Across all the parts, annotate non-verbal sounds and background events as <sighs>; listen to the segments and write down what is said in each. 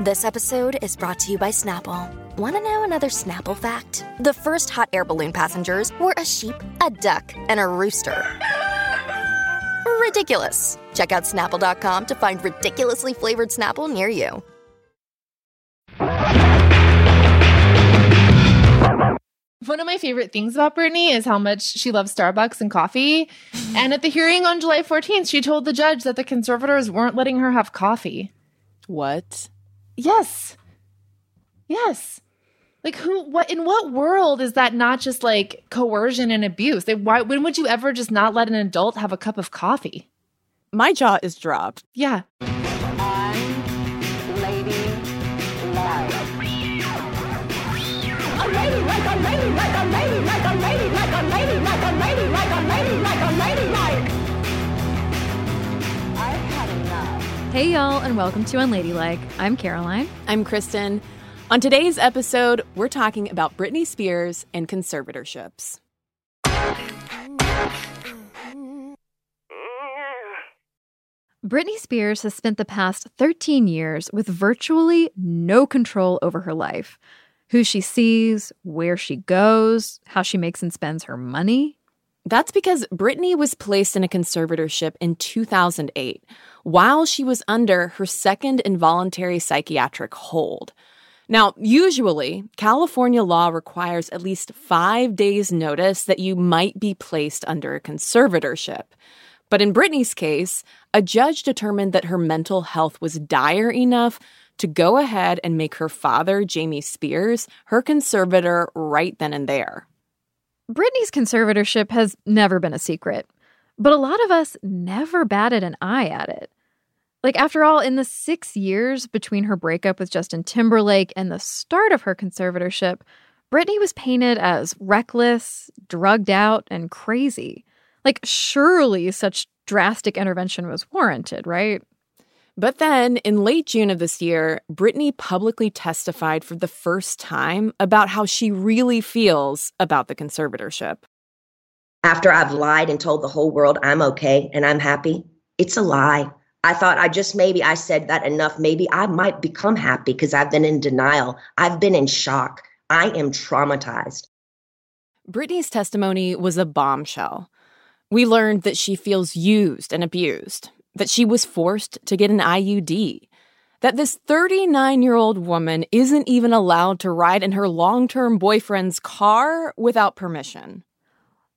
This episode is brought to you by Snapple. Want to know another Snapple fact? The first hot air balloon passengers were a sheep, a duck, and a rooster. Ridiculous. Check out snapple.com to find ridiculously flavored Snapple near you. One of my favorite things about Britney is how much she loves Starbucks and coffee. and at the hearing on July 14th, she told the judge that the conservators weren't letting her have coffee. What? Yes. Yes. Like who what in what world is that not just like coercion and abuse? Like why when would you ever just not let an adult have a cup of coffee? My jaw is dropped. Yeah. Hey, y'all, and welcome to Unladylike. I'm Caroline. I'm Kristen. On today's episode, we're talking about Britney Spears and conservatorships. Britney Spears has spent the past 13 years with virtually no control over her life who she sees, where she goes, how she makes and spends her money. That's because Britney was placed in a conservatorship in 2008 while she was under her second involuntary psychiatric hold. Now, usually, California law requires at least five days' notice that you might be placed under a conservatorship. But in Britney's case, a judge determined that her mental health was dire enough to go ahead and make her father, Jamie Spears, her conservator right then and there. Britney's conservatorship has never been a secret, but a lot of us never batted an eye at it. Like, after all, in the six years between her breakup with Justin Timberlake and the start of her conservatorship, Britney was painted as reckless, drugged out, and crazy. Like, surely such drastic intervention was warranted, right? But then, in late June of this year, Britney publicly testified for the first time about how she really feels about the conservatorship. After I've lied and told the whole world I'm okay and I'm happy, it's a lie. I thought I just maybe I said that enough. Maybe I might become happy because I've been in denial. I've been in shock. I am traumatized. Britney's testimony was a bombshell. We learned that she feels used and abused, that she was forced to get an IUD, that this 39 year old woman isn't even allowed to ride in her long term boyfriend's car without permission.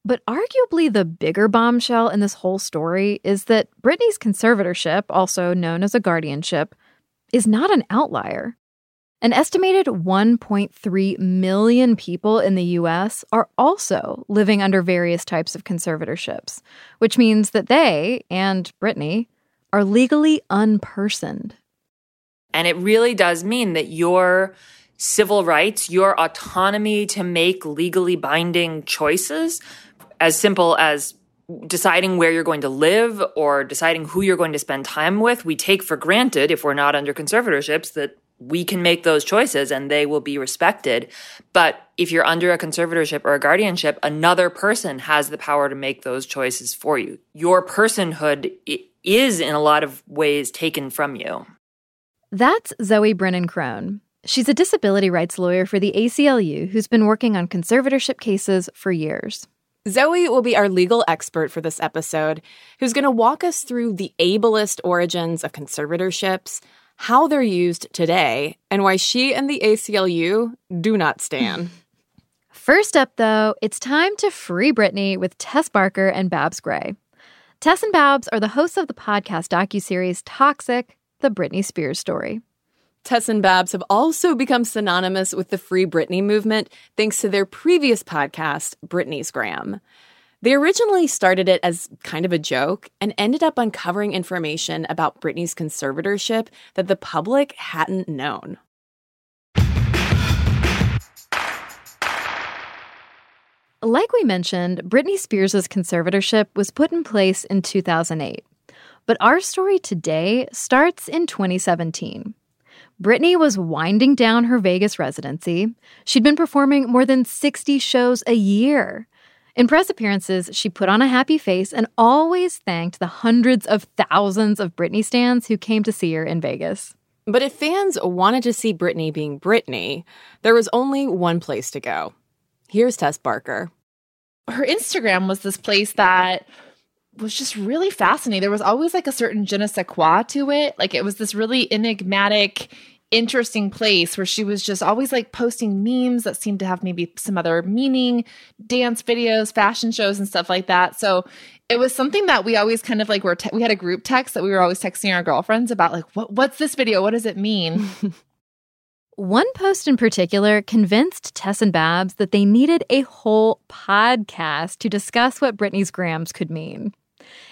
But arguably the bigger bombshell in this whole story is that Britney's conservatorship, also known as a guardianship, is not an outlier. An estimated 1.3 million people in the US are also living under various types of conservatorships, which means that they, and Britney are legally unpersoned. And it really does mean that your civil rights, your autonomy to make legally binding choices, as simple as deciding where you're going to live or deciding who you're going to spend time with, we take for granted, if we're not under conservatorships, that we can make those choices and they will be respected. But if you're under a conservatorship or a guardianship, another person has the power to make those choices for you. Your personhood is, in a lot of ways, taken from you. That's Zoe Brennan-Krohn. She's a disability rights lawyer for the ACLU who's been working on conservatorship cases for years. Zoe will be our legal expert for this episode, who's going to walk us through the ableist origins of conservatorships, how they're used today, and why she and the ACLU do not stand. <laughs> First up, though, it's time to free Britney with Tess Barker and Babs Gray. Tess and Babs are the hosts of the podcast docuseries Toxic: The Britney Spears Story. Tess and Babs have also become synonymous with the Free Britney movement thanks to their previous podcast, Britney's Gram. They originally started it as kind of a joke and ended up uncovering information about Britney's conservatorship that the public hadn't known. Like we mentioned, Britney Spears' conservatorship was put in place in 2008. But our story today starts in 2017. Britney was winding down her Vegas residency. She'd been performing more than 60 shows a year. In press appearances, she put on a happy face and always thanked the hundreds of thousands of Britney stans who came to see her in Vegas. But if fans wanted to see Britney being Britney, there was only one place to go. Here's Tess Barker. Her Instagram was this place that was just really fascinating. There was always like a certain je ne sais quoi to it. Like it was this really enigmatic, interesting place where she was just always like posting memes that seemed to have maybe some other meaning, dance videos, fashion shows, and stuff like that. So it was something that we always kind of like were, te- we had a group text that we were always texting our girlfriends about like, what, what's this video? What does it mean? <laughs> One post in particular convinced Tess and Babs that they needed a whole podcast to discuss what Britney's grams could mean.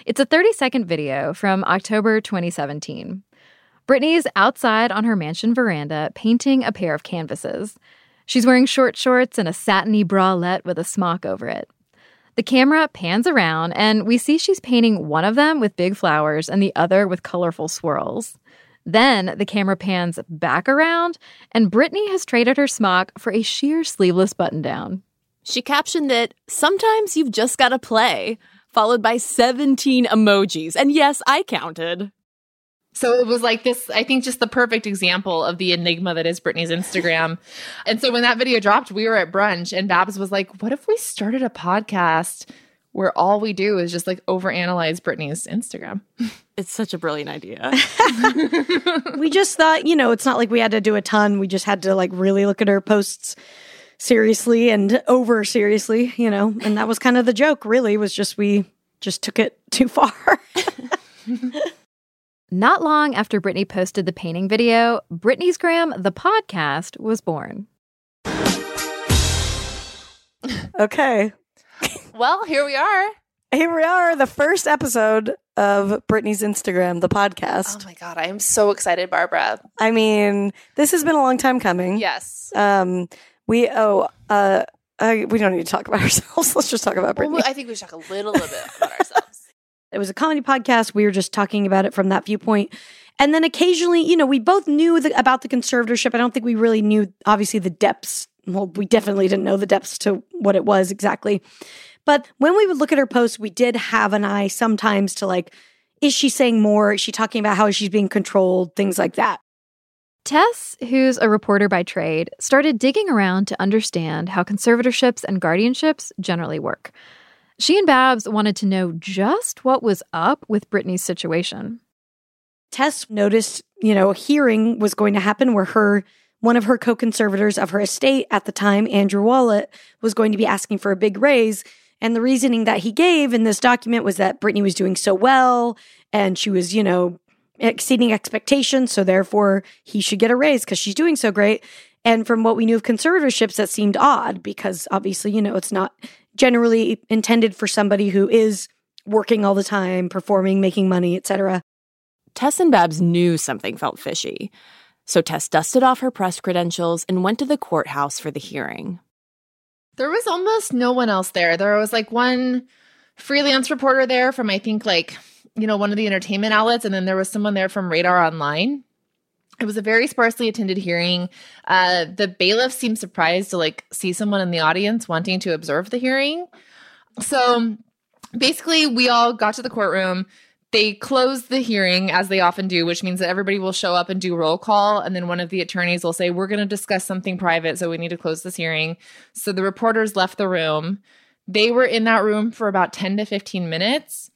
It's a 30 second video from October 2017. Britney's outside on her mansion veranda painting a pair of canvases. She's wearing short shorts and a satiny bralette with a smock over it. The camera pans around, and we see she's painting one of them with big flowers and the other with colorful swirls. Then the camera pans back around, and Britney has traded her smock for a sheer sleeveless button down. She captioned it, Sometimes you've just got to play, followed by 17 emojis. And yes, I counted. So it was like this, I think just the perfect example of the enigma that is Britney's Instagram. <laughs> and so when that video dropped, we were at brunch and Babs was like, what if we started a podcast where all we do is just like overanalyze Britney's Instagram? <laughs> It's such a brilliant idea. <laughs> we just thought, you know, it's not like we had to do a ton. We just had to like really look at her posts seriously and over seriously, you know. And that was kind of the joke, really, was just we just took it too far. Not long after Britney posted the painting video, Britney's Gram, the podcast, was born. okay. Well, here we are. Here we are, the first episode of Britney's Instagram, the podcast. Oh my God, I am so excited, Barbara. I mean, this has been a long time coming. Yes. Um, we, oh, uh, I, we don't need to talk about <laughs> ourselves. Let's just talk about Britney. Well, I think we should talk a little, little bit about ourselves. It was a comedy podcast. We were just talking about it from that viewpoint. And then occasionally, you know, we both knew the, about the conservatorship. I don't think we really knew, obviously, the depths. Well, we definitely didn't know the depths to what it was exactly. But when we would look at her posts, we did have an eye sometimes to like, is she saying more? Is she talking about how she's being controlled? Things like that. Tess, who's a reporter by trade, started digging around to understand how conservatorships and guardianships generally work. She and Babs wanted to know just what was up with Britney's situation. Tess noticed, you know, a hearing was going to happen where her one of her co-conservators of her estate at the time, Andrew Wallet, was going to be asking for a big raise. And the reasoning that he gave in this document was that Britney was doing so well and she was, you know, exceeding expectations. So therefore, he should get a raise because she's doing so great. And from what we knew of conservatorships, that seemed odd because obviously, you know, it's not generally intended for somebody who is working all the time, performing, making money, etc. Tess and Babs knew something felt fishy. So Tess dusted off her press credentials and went to the courthouse for the hearing. There was almost no one else there. There was like one freelance reporter there from, I think, like, you know, one of the entertainment outlets. And then there was someone there from Radar Online. It was a very sparsely attended hearing. Uh, the bailiff seemed surprised to like see someone in the audience wanting to observe the hearing. So basically, we all got to the courtroom. They closed the hearing as they often do, which means that everybody will show up and do roll call. And then one of the attorneys will say, We're going to discuss something private, so we need to close this hearing. So the reporters left the room. They were in that room for about 10 to 15 minutes.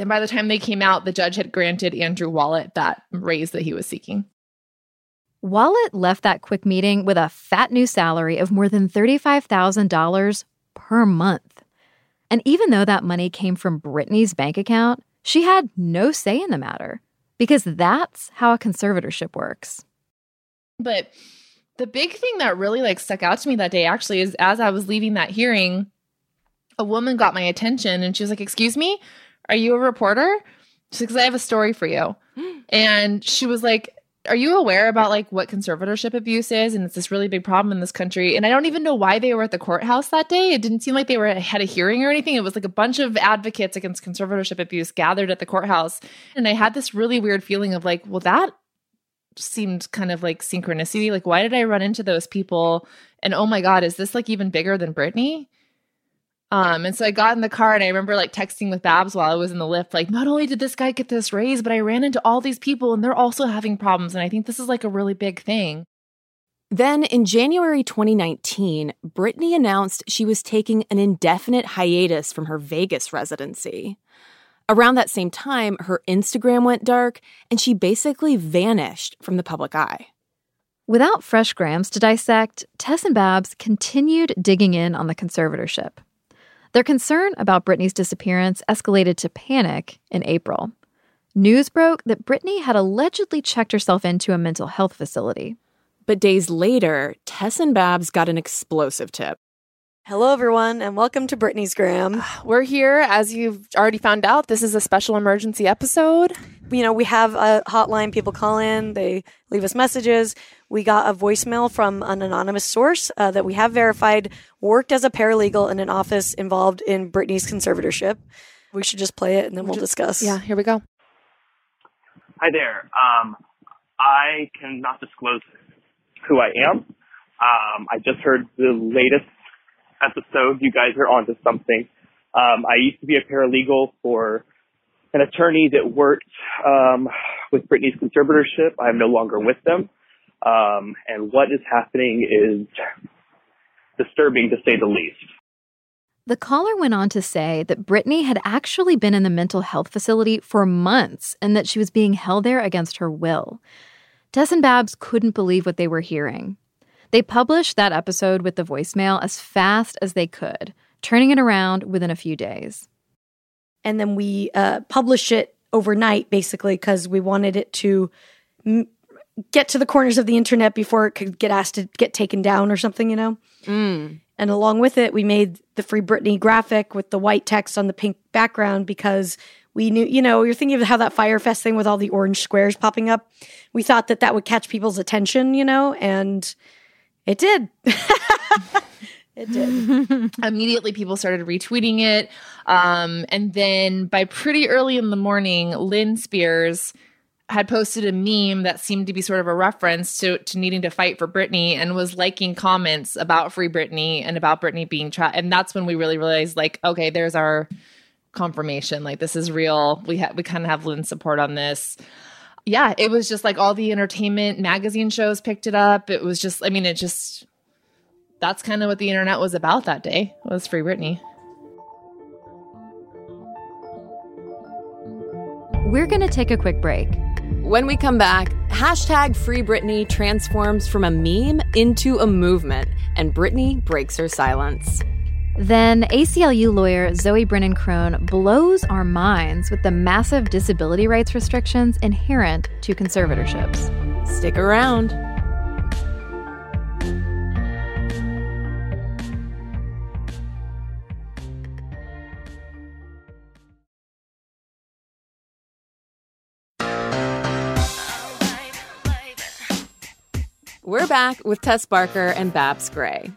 And by the time they came out, the judge had granted Andrew Wallet that raise that he was seeking. Wallet left that quick meeting with a fat new salary of more than $35,000 per month. And even though that money came from Britney's bank account, she had no say in the matter because that's how a conservatorship works. But the big thing that really like stuck out to me that day actually is as I was leaving that hearing, a woman got my attention and she was like, "Excuse me, are you a reporter?" She's like, "I have a story for you." <gasps> and she was like, are you aware about like what conservatorship abuse is? And it's this really big problem in this country. And I don't even know why they were at the courthouse that day. It didn't seem like they were had a hearing or anything. It was like a bunch of advocates against conservatorship abuse gathered at the courthouse. And I had this really weird feeling of like, well, that seemed kind of like synchronicity. Like, why did I run into those people? And oh my God, is this like even bigger than Britney? Um, and so I got in the car and I remember like texting with Babs while I was in the Lyft, like, not only did this guy get this raise, but I ran into all these people and they're also having problems. And I think this is like a really big thing. Then in January 2019, Britney announced she was taking an indefinite hiatus from her Vegas residency. Around that same time, her Instagram went dark and she basically vanished from the public eye. Without fresh grams to dissect, Tess and Babs continued digging in on the conservatorship. Their concern about Britney's disappearance escalated to panic in April. News broke that Britney had allegedly checked herself into a mental health facility. But days later, Tess and Babs got an explosive tip. Hello, everyone, and welcome to Britney's Gram. <sighs> We're here, as you've already found out. This is a special emergency episode. You know, we have a hotline. People call in, they leave us messages. We got a voicemail from an anonymous source uh, that we have verified worked as a paralegal in an office involved in Britney's conservatorship. We should just play it and then we'll discuss. Yeah, here we go. Hi there. Um, I cannot disclose who I am. Um, I just heard the latest episode. You guys are onto something. Um, I used to be a paralegal for an attorney that worked um, with Britney's conservatorship. I'm no longer with them. Um, and what is happening is disturbing to say the least. The caller went on to say that Britney had actually been in the mental health facility for months and that she was being held there against her will. Tess and Babs couldn't believe what they were hearing. They published that episode with the voicemail as fast as they could, turning it around within a few days. And then we uh, published it overnight, basically, because we wanted it to m- get to the corners of the internet before it could get asked to get taken down or something, you know? Mm. And along with it, we made the Free Britney graphic with the white text on the pink background because we knew, you know, you're thinking of how that Fyre Fest thing with all the orange squares popping up. We thought that that would catch people's attention, you know, and it did. <laughs> it did. <laughs> Immediately, people started retweeting it. Um, and then by pretty early in the morning, Lynn Spears had posted a meme that seemed to be sort of a reference to, to needing to fight for Britney and was liking comments about Free Britney and about Britney being trapped. And that's when we really realized, like, okay, there's our confirmation. Like, this is real. We ha- we kind of have Lynn's support on this. Yeah, it was just like all the entertainment magazine shows picked it up. It was just, I mean, it just, that's kind of what the internet was about that day was Free Britney. We're going to take a quick break. When we come back, hashtag Free Britney transforms from a meme into a movement, and Britney breaks her silence. Then ACLU lawyer Zoe Brennan-Krohn blows our minds with the massive disability rights restrictions inherent to conservatorships. Stick around. We're back with Tess Barker and Babs Gray.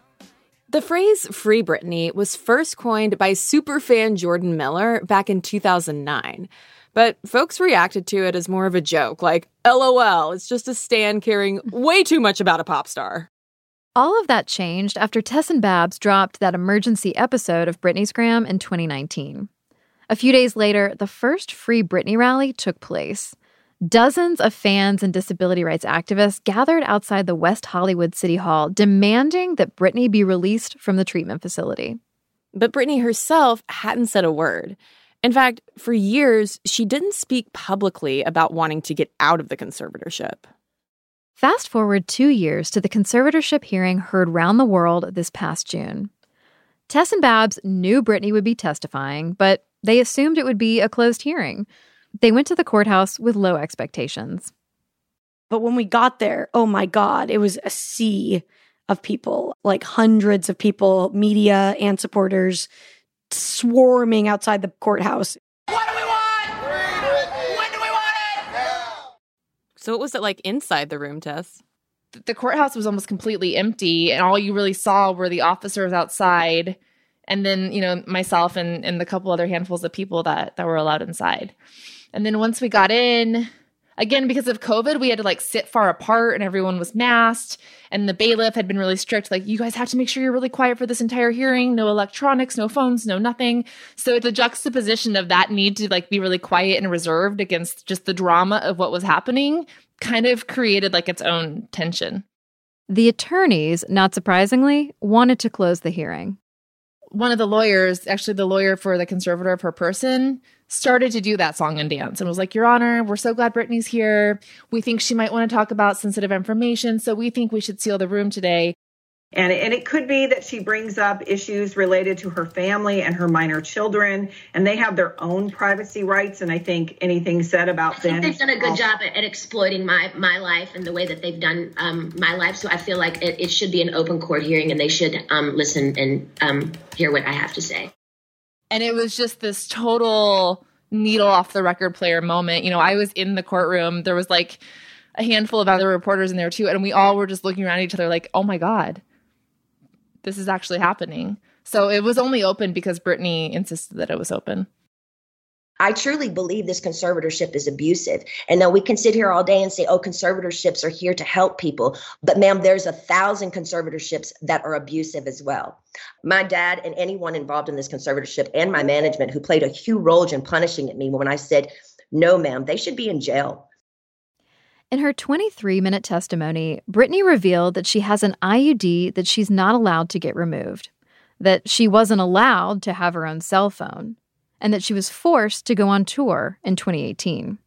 The phrase Free Britney was first coined by superfan Jordan Miller back in 2009. But folks reacted to it as more of a joke, like, LOL, it's just a stan caring way too much about a pop star. All of that changed after Tess and Babs dropped that emergency episode of Britney's Gram in 2019. A few days later, the first Free Britney rally took place. Dozens of fans and disability rights activists gathered outside the West Hollywood City Hall demanding that Britney be released from the treatment facility. But Britney herself hadn't said a word. In fact, for years, she didn't speak publicly about wanting to get out of the conservatorship. Fast forward two years to the conservatorship hearing heard round the world this past June. Tess and Babs knew Britney would be testifying, but they assumed it would be a closed hearing. They went to the courthouse with low expectations. But when we got there, oh my God, it was a sea of people, like hundreds of people, media and supporters swarming outside the courthouse. What do we want? What do we want? So what was it like inside the room, Tess? The courthouse was almost completely empty, and all you really saw were the officers outside, and then you know myself and and the couple other handfuls of people that that were allowed inside. And then once we got in, again because of covid we had to like sit far apart and everyone was masked. And the bailiff had been really strict like you guys have to make sure you're really quiet for this entire hearing. No electronics no phones no nothing. So the juxtaposition of that need to like be really quiet and reserved against just the drama of what was happening kind of created like its own tension. The attorneys not surprisingly wanted to close the hearing. One of the lawyers actually the lawyer for the conservator of her person started to do that song and dance and was like, Your Honor, we're so glad Britney's here. We think she might want to talk about sensitive information. So we think we should seal the room today. And, and it could be that she brings up issues related to her family and her minor children, and they have their own privacy rights. And I think anything said about I think them, they've done a good job at, at, exploiting my my life and the way that they've done um, my life. So I feel like it, it, should be an open court hearing, and they should um, listen and um, hear what I have to say. And it was just this total needle off the record player moment. You know, I was in the courtroom. There was like a handful of other reporters in there too. And we all were just looking around each other like, oh my God, this is actually happening. So it was only open because Britney insisted that it was open. I truly believe this conservatorship is abusive. And now we can sit here all day and say, oh, conservatorships are here to help people. But, ma'am, there's a thousand conservatorships that are abusive as well. My dad and anyone involved in this conservatorship and my management who played a huge role in punishing me when I said, no, ma'am, they should be in jail. In her 23 minute testimony, Britney revealed that she has an IUD that she's not allowed to get removed, that she wasn't allowed to have her own cell phone and that she was forced to go on tour in 2018.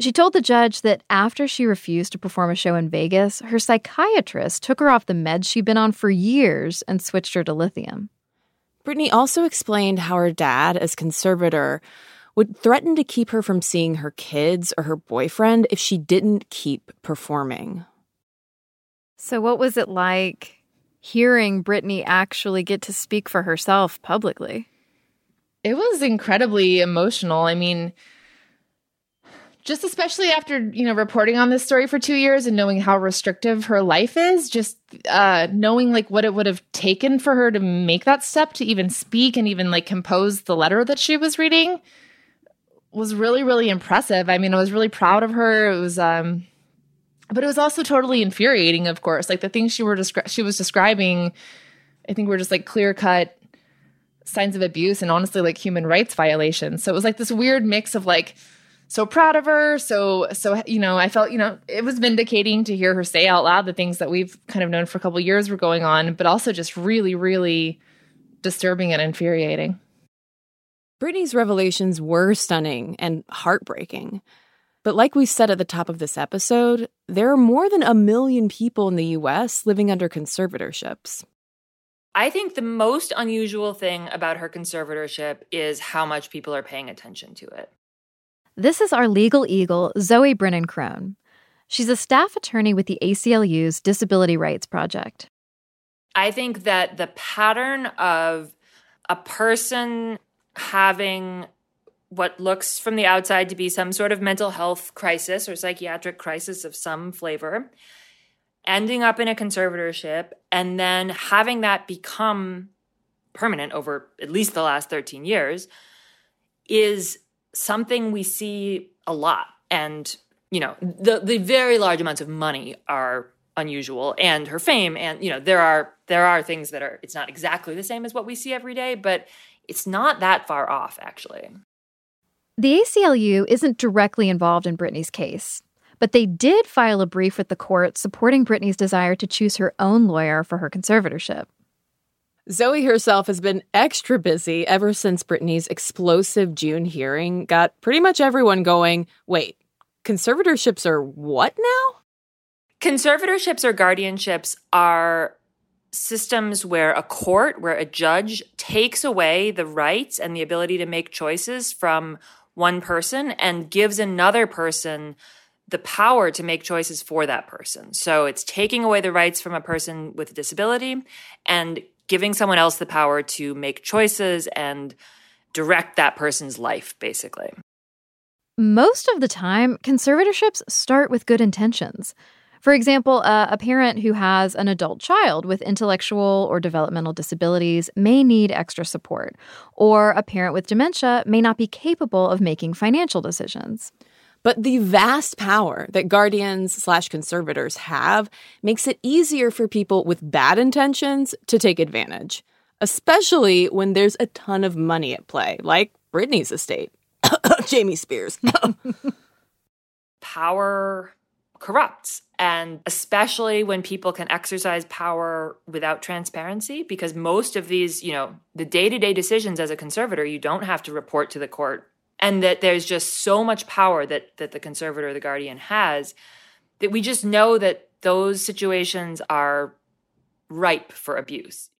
She told the judge that after she refused to perform a show in Vegas, her psychiatrist took her off the meds she'd been on for years and switched her to lithium. Britney also explained how her dad, as conservator, would threaten to keep her from seeing her kids or her boyfriend if she didn't keep performing. So, what was it like hearing Britney actually get to speak for herself publicly? It was incredibly emotional. I mean, just especially after, you know, reporting on this story for 2 years and knowing how restrictive her life is, just uh knowing like what it would have taken for her to make that step to even speak and even like compose the letter that she was reading was really really impressive. I mean, I was really proud of her. It was um but it was also totally infuriating, of course. Like the things she were descri- she was describing I think were just like clear cut signs of abuse and honestly like human rights violations. So it was like this weird mix of like so proud of her, so so you know, I felt, you know, it was vindicating to hear her say out loud the things that we've kind of known for a couple years were going on, but also just really really disturbing and infuriating. Britney's revelations were stunning and heartbreaking. But like we said at the top of this episode, there are more than a million people in the US living under conservatorships. I think the most unusual thing about her conservatorship is how much people are paying attention to it. This is our legal eagle, Zoe Brennan-Krohn. She's a staff attorney with the ACLU's Disability Rights Project. I think that the pattern of a person having what looks from the outside to be some sort of mental health crisis or psychiatric crisis of some flavor ending up in a conservatorship and then having that become permanent over at least the last 13 years is something we see a lot. And you know the the very large amounts of money are unusual and her fame and you know there are there are things that are it's not exactly the same as what we see every day but it's not that far off actually. The ACLU isn't directly involved in Britney's case but they did file a brief with the court supporting Britney's desire to choose her own lawyer for her conservatorship. Zoe herself has been extra busy ever since Britney's explosive June hearing got pretty much everyone going, wait, conservatorships are what now? Conservatorships or guardianships are systems where a court, where a judge takes away the rights and the ability to make choices from one person and gives another person the power to make choices for that person. So it's taking away the rights from a person with a disability and giving someone else the power to make choices and direct that person's life, basically. most of the time, conservatorships start with good intentions. For example, uh, a parent who has an adult child with intellectual or developmental disabilities may need extra support, or a parent with dementia may not be capable of making financial decisions. But the vast power that guardians slash conservators have makes it easier for people with bad intentions to take advantage, especially when there's a ton of money at play, like Britney's estate. <coughs> Jamie Spears. <coughs> power corrupts. And especially when people can exercise power without transparency, because most of these, you know, the day to day decisions as a conservator, you don't have to report to the court. And that there's just so much power that, that the conservator or the guardian has that we just know that those situations are ripe for abuse.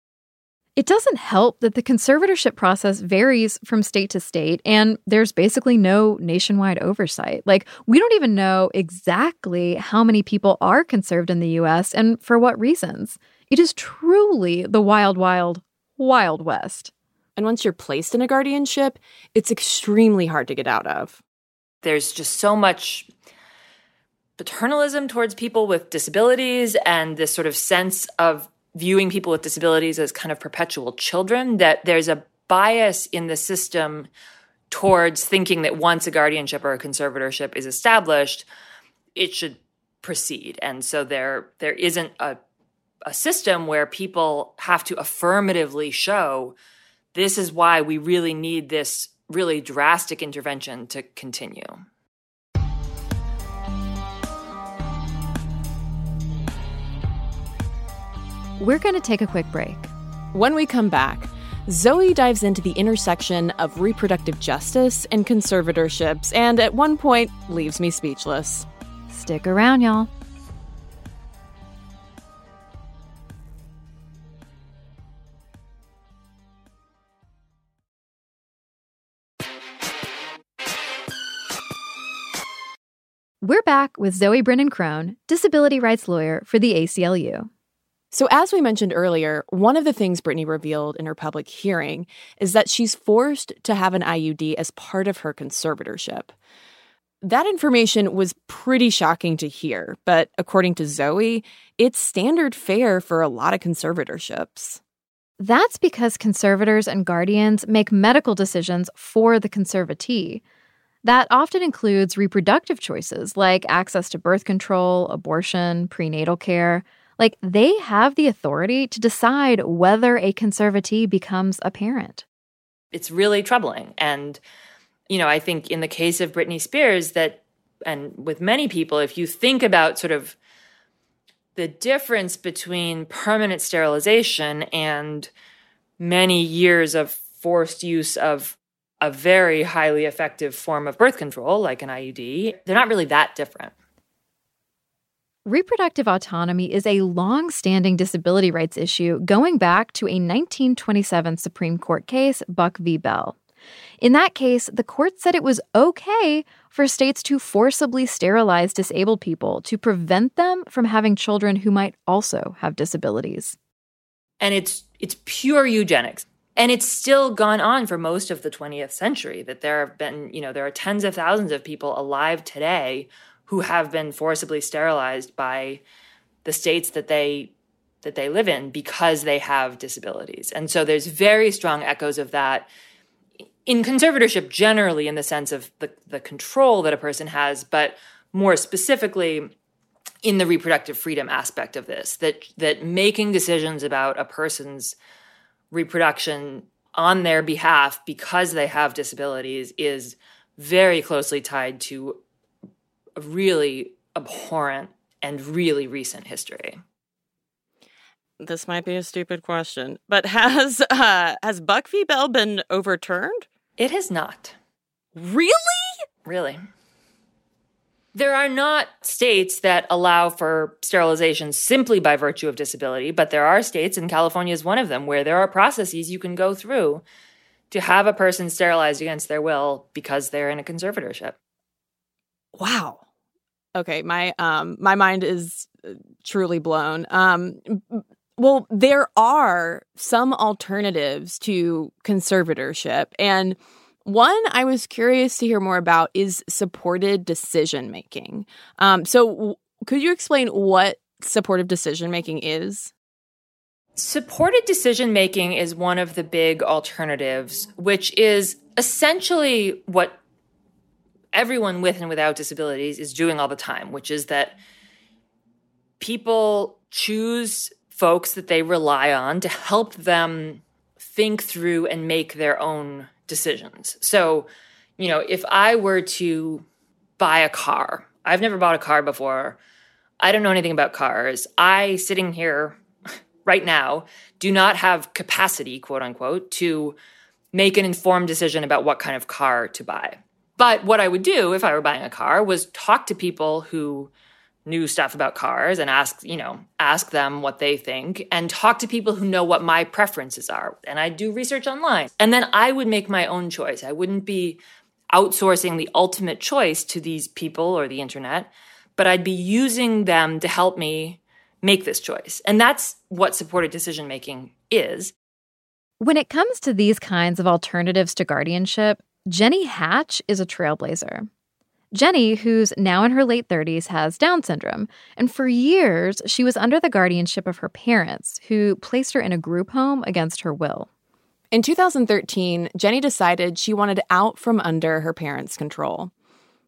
It doesn't help that the conservatorship process varies from state to state, and there's basically no nationwide oversight. Like, we don't even know exactly how many people are conserved in the US and for what reasons. It is truly the wild, wild, wild west. And once you're placed in a guardianship, it's extremely hard to get out of. There's just so much paternalism towards people with disabilities and this sort of sense of viewing people with disabilities as kind of perpetual children, that there's a bias in the system towards thinking that once a guardianship or a conservatorship is established, it should proceed. And so there there isn't a a system where people have to affirmatively show this is why we really need this really drastic intervention to continue. We're going to take a quick break. When we come back, Zoe dives into the intersection of reproductive justice and conservatorships, and at one point leaves me speechless. Stick around, y'all. We're back with Zoe Brennan-Krohn, disability rights lawyer for the ACLU. So, as we mentioned earlier, one of the things Britney revealed in her public hearing is that she's forced to have an IUD as part of her conservatorship. That information was pretty shocking to hear, but according to Zoe, it's standard fare for a lot of conservatorships. That's because conservators and guardians make medical decisions for the conservatee. That often includes reproductive choices like access to birth control, abortion, prenatal care. Like they have the authority to decide whether a conservatee becomes a parent. It's really troubling. And, you know, I think in the case of Britney Spears, that, and with many people, if you think about sort of the difference between permanent sterilization and many years of forced use of a very highly effective form of birth control, like an IUD, they're not really that different. Reproductive autonomy is a long standing disability rights issue going back to a 1927 Supreme Court case, Buck v. Bell. In that case, the court said it was okay for states to forcibly sterilize disabled people to prevent them from having children who might also have disabilities. And it's it's pure eugenics. And it's still gone on for most of the 20th century that there have been, you know, there are tens of thousands of people alive today who have been forcibly sterilized by the states that they that they live in because they have disabilities. And so there's very strong echoes of that in conservatorship generally in the sense of the, the control that a person has, but more specifically in the reproductive freedom aspect of this, that that making decisions about a person's reproduction on their behalf because they have disabilities is very closely tied to a really abhorrent and really recent history. This might be a stupid question, but <laughs> has uh, has Buck v. Bell been overturned? It has not. Really? Really. There are not states that allow for sterilization simply by virtue of disability, but there are states, and California is one of them, where there are processes you can go through to have a person sterilized against their will because they're in a conservatorship. Wow. Okay, my um my mind is uh, truly blown. Um well, there are some alternatives to conservatorship and one I was curious to hear more about is supported decision making. Um, so, w- could you explain what supportive decision making is? Supported decision making is one of the big alternatives, which is essentially what everyone with and without disabilities is doing all the time, which is that people choose folks that they rely on to help them think through and make their own decisions. So, you know, if I were to buy a car, I've never bought a car before. I don't know anything about cars. I, sitting here <laughs> right now, do not have capacity, quote unquote, to make an informed decision about what kind of car to buy. But what I would do if I were buying a car was talk to people who knew stuff about cars and ask, you know, ask them what they think and talk to people who know what my preferences are. And I do research online. And then I would make my own choice. I wouldn't be outsourcing the ultimate choice to these people or the internet, but I'd be using them to help me make this choice. And that's what supported decision making is. When it comes to these kinds of alternatives to guardianship, Jenny Hatch is a trailblazer. Jenny, who's now in her late 30s, has Down syndrome, and for years she was under the guardianship of her parents, who placed her in a group home against her will. In 2013, Jenny decided she wanted out from under her parents' control.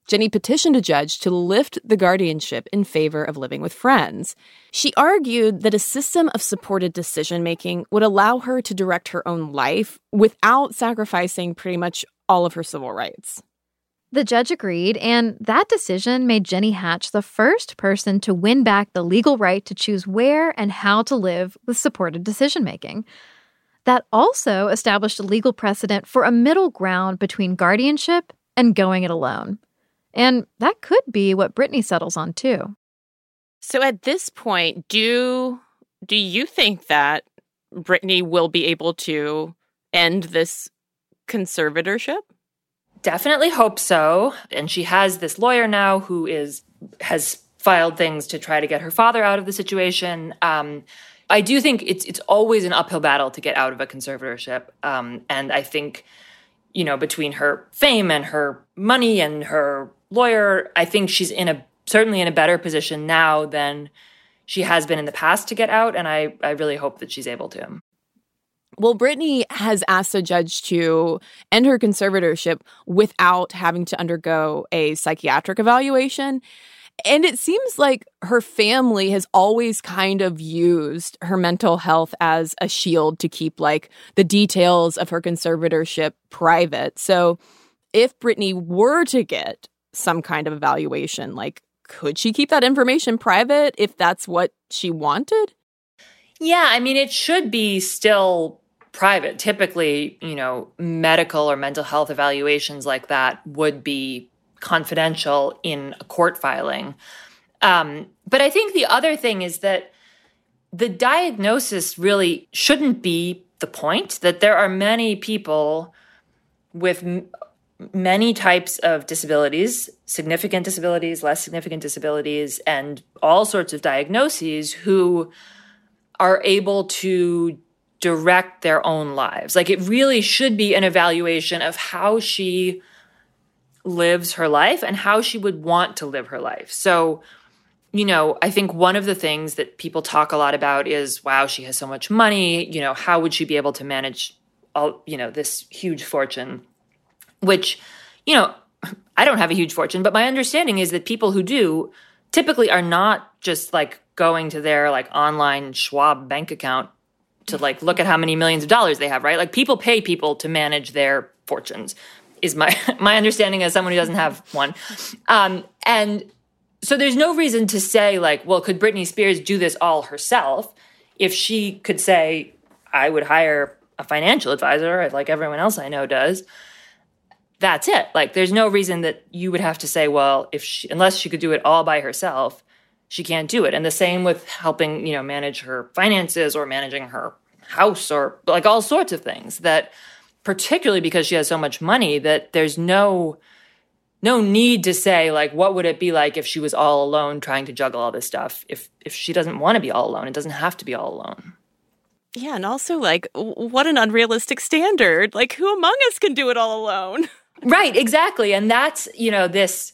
Jenny petitioned a judge to lift the guardianship in favor of living with friends. She argued that a system of supported decision making would allow her to direct her own life without sacrificing pretty much all of her civil rights. The judge agreed, and that decision made Jenny Hatch the first person to win back the legal right to choose where and how to live with supported decision making. That also established a legal precedent for a middle ground between guardianship and going it alone. And that could be what Britney settles on too. So at this point, do do you think that Britney will be able to end this conservatorship? Definitely hope so. And she has this lawyer now who is has filed things to try to get her father out of the situation. Um, I do think it's it's always an uphill battle to get out of a conservatorship, um, and I think you know between her fame and her money and her lawyer, I think she's in a certainly in a better position now than she has been in the past to get out, and I I really hope that she's able to. Well, Britney has asked the judge to end her conservatorship without having to undergo a psychiatric evaluation. And it seems like her family has always kind of used her mental health as a shield to keep like the details of her conservatorship private. So if Britney were to get some kind of evaluation, like could she keep that information private if that's what she wanted? Yeah, I mean, it should be still private. Typically, you know, medical or mental health evaluations like that would be confidential in a court filing. Um, but I think the other thing is that the diagnosis really shouldn't be the point, that there are many people with m- many types of disabilities, significant disabilities, less significant disabilities, and all sorts of diagnoses who are able to direct their own lives. Like it really should be an evaluation of how she lives her life and how she would want to live her life. So, you know, I think one of the things that people talk a lot about is wow, she has so much money, you know, how would she be able to manage all, you know, this huge fortune which, you know, <laughs> I don't have a huge fortune, but my understanding is that people who do typically are not just like going to their like online Schwab bank account to like look at how many millions of dollars they have, right? Like people pay people to manage their fortunes. Is my <laughs> my understanding as someone who doesn't have one, um, and so there's no reason to say like, well, could Britney Spears do this all herself? If she could say, I would hire a financial advisor, like everyone else I know does. That's it. Like, there's no reason that you would have to say, well, if she, unless she could do it all by herself, she can't do it. And the same with helping, you know, manage her finances or managing her house or like all sorts of things that particularly because she has so much money that there's no no need to say like what would it be like if she was all alone trying to juggle all this stuff if if she doesn't want to be all alone it doesn't have to be all alone Yeah, and also like what an unrealistic standard. Like who among us can do it all alone? <laughs> Right, exactly. And that's, you know, this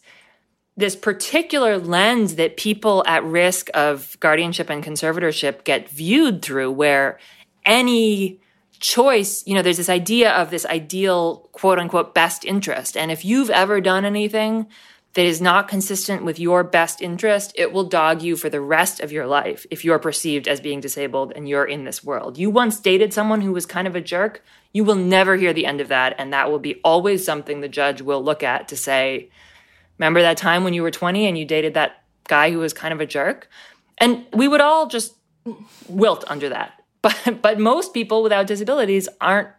this particular lens that people at risk of guardianship and conservatorship get viewed through where any choice, you know, there's this idea of this ideal quote unquote best interest. And if you've ever done anything that is not consistent with your best interest, it will dog you for the rest of your life if you're perceived as being disabled and you're in this world. You once dated someone who was kind of a jerk, you will never hear the end of that. And that will be always something the judge will look at to say, remember that time when you were 20 and you dated that guy who was kind of a jerk? And we would all just wilt under that. <laughs> But, but most people without disabilities aren't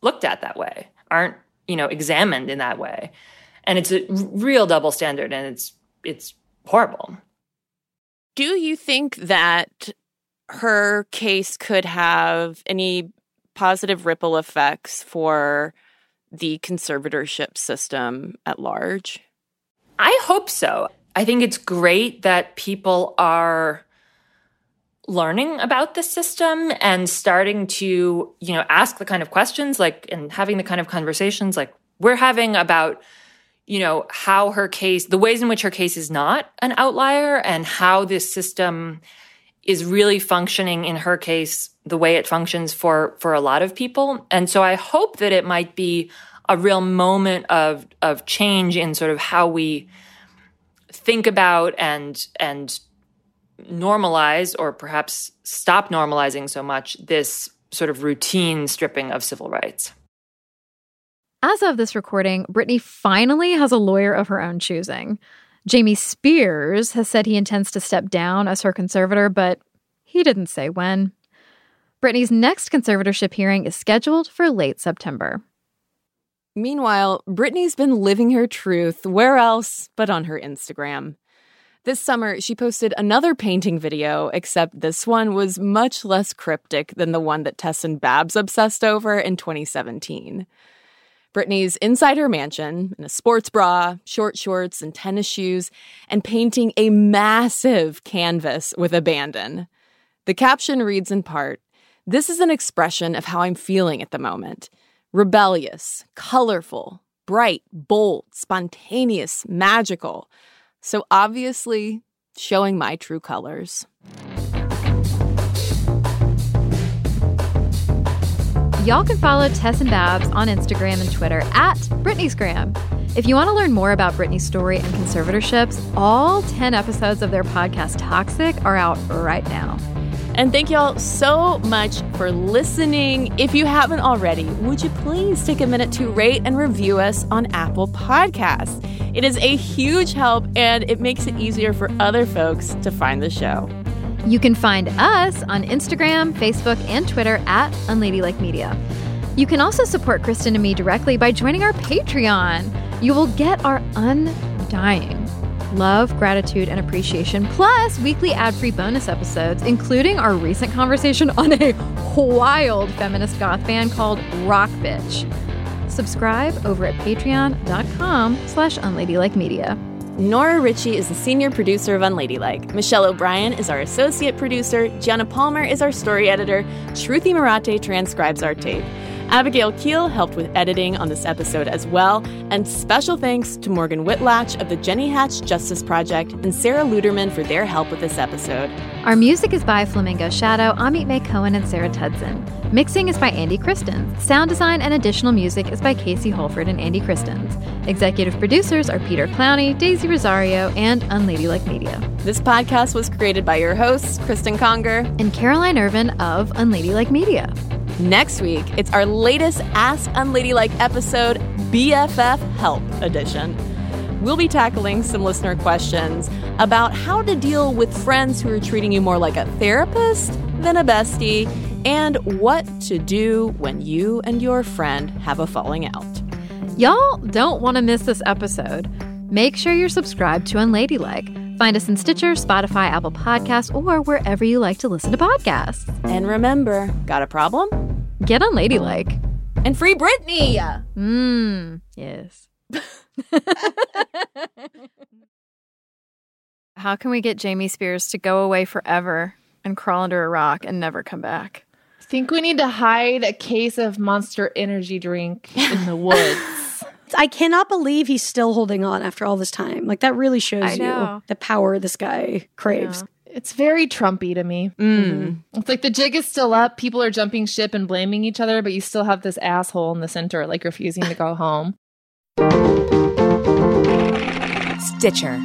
looked at that way, aren't, you know, examined in that way and it's a real double standard and it's it's horrible. Do you think that her case could have any positive ripple effects for the conservatorship system at large? I hope so. I think it's great that people are learning about the system and starting to you know ask the kind of questions like and having the kind of conversations like we're having about you know, how her case, the ways in which her case is not an outlier and how this system is really functioning in her case the way it functions for for a lot of people. And so I hope that it might be a real moment of of change in sort of how we think about and and normalize or perhaps stop normalizing so much this sort of routine stripping of civil rights. As of this recording, Britney finally has a lawyer of her own choosing. Jamie Spears has said he intends to step down as her conservator, but he didn't say when. Britney's next conservatorship hearing is scheduled for late September. Meanwhile, Britney's been living her truth where else but on her Instagram. This summer, she posted another painting video, except this one was much less cryptic than the one that Tess and Babs obsessed over in 2017. Britney's inside her mansion in a sports bra, short shorts, and tennis shoes, and painting a massive canvas with abandon. The caption reads in part This is an expression of how I'm feeling at the moment rebellious, colorful, bright, bold, spontaneous, magical. So obviously, showing my true colors. Y'all can follow Tess and Babs on Instagram and Twitter at Britney'sGram. If you want to learn more about Britney's story and conservatorships, all 10 episodes of their podcast Toxic are out right now. And thank y'all so much for listening. If you haven't already, would you please take a minute to rate and review us on Apple Podcasts? It is a huge help and it makes it easier for other folks to find the show. You can find us on Instagram, Facebook, and Twitter at Unladylike Media. You can also support Cristen and me directly by joining our Patreon. You will get our undying love, gratitude, and appreciation, plus weekly ad free bonus episodes, including our recent conversation on a wild feminist goth band called Rock Bitch. Subscribe over at patreon.com slash unladylike media. Nora Ritchie is the senior producer of Unladylike. Michelle O'Brien is our associate producer. Gianna Palmer is our story editor. Truthy Marate transcribes our tape. Abigail Keel helped with editing on this episode as well. And special thanks to Morgan Whitlatch of the Jenny Hatch Justice Project and Sarah Luderman for their help with this episode. Our music is by Flamingo Shadow, Amit May Cohen, and Sarah Tudzin. Mixing is by Andy Christens. Sound design and additional music is by Casey Holford and Andy Christens. Executive producers are Peter Clowney, Daisy Rosario, and Unladylike Media. This podcast was created by your hosts, Cristen Conger and Caroline Ervin of Unladylike Media. Next week, it's our latest Ask Unladylike episode, BFF Help Edition. We'll be tackling some listener questions about how to deal with friends who are treating you more like a therapist than a bestie and what to do when you and your friend have a falling out. Y'all don't want to miss this episode. Make sure you're subscribed to Unladylike. Find us in Stitcher, Spotify, Apple Podcasts, or wherever you like to listen to podcasts. And remember, got a problem? Get Unladylike. And free Britney! Mmm, yes. <laughs> How can we get Jamie Spears to go away forever and crawl under a rock and never come back? I think we need to hide a case of monster energy drink in the woods. <laughs> I cannot believe he's still holding on after all this time. Like that really shows you the power this guy craves. It's very Trumpy to me. Mm. It's like the jig is still up. People are jumping ship and blaming each other, but you still have this asshole in the center, like refusing to go home. Stitcher.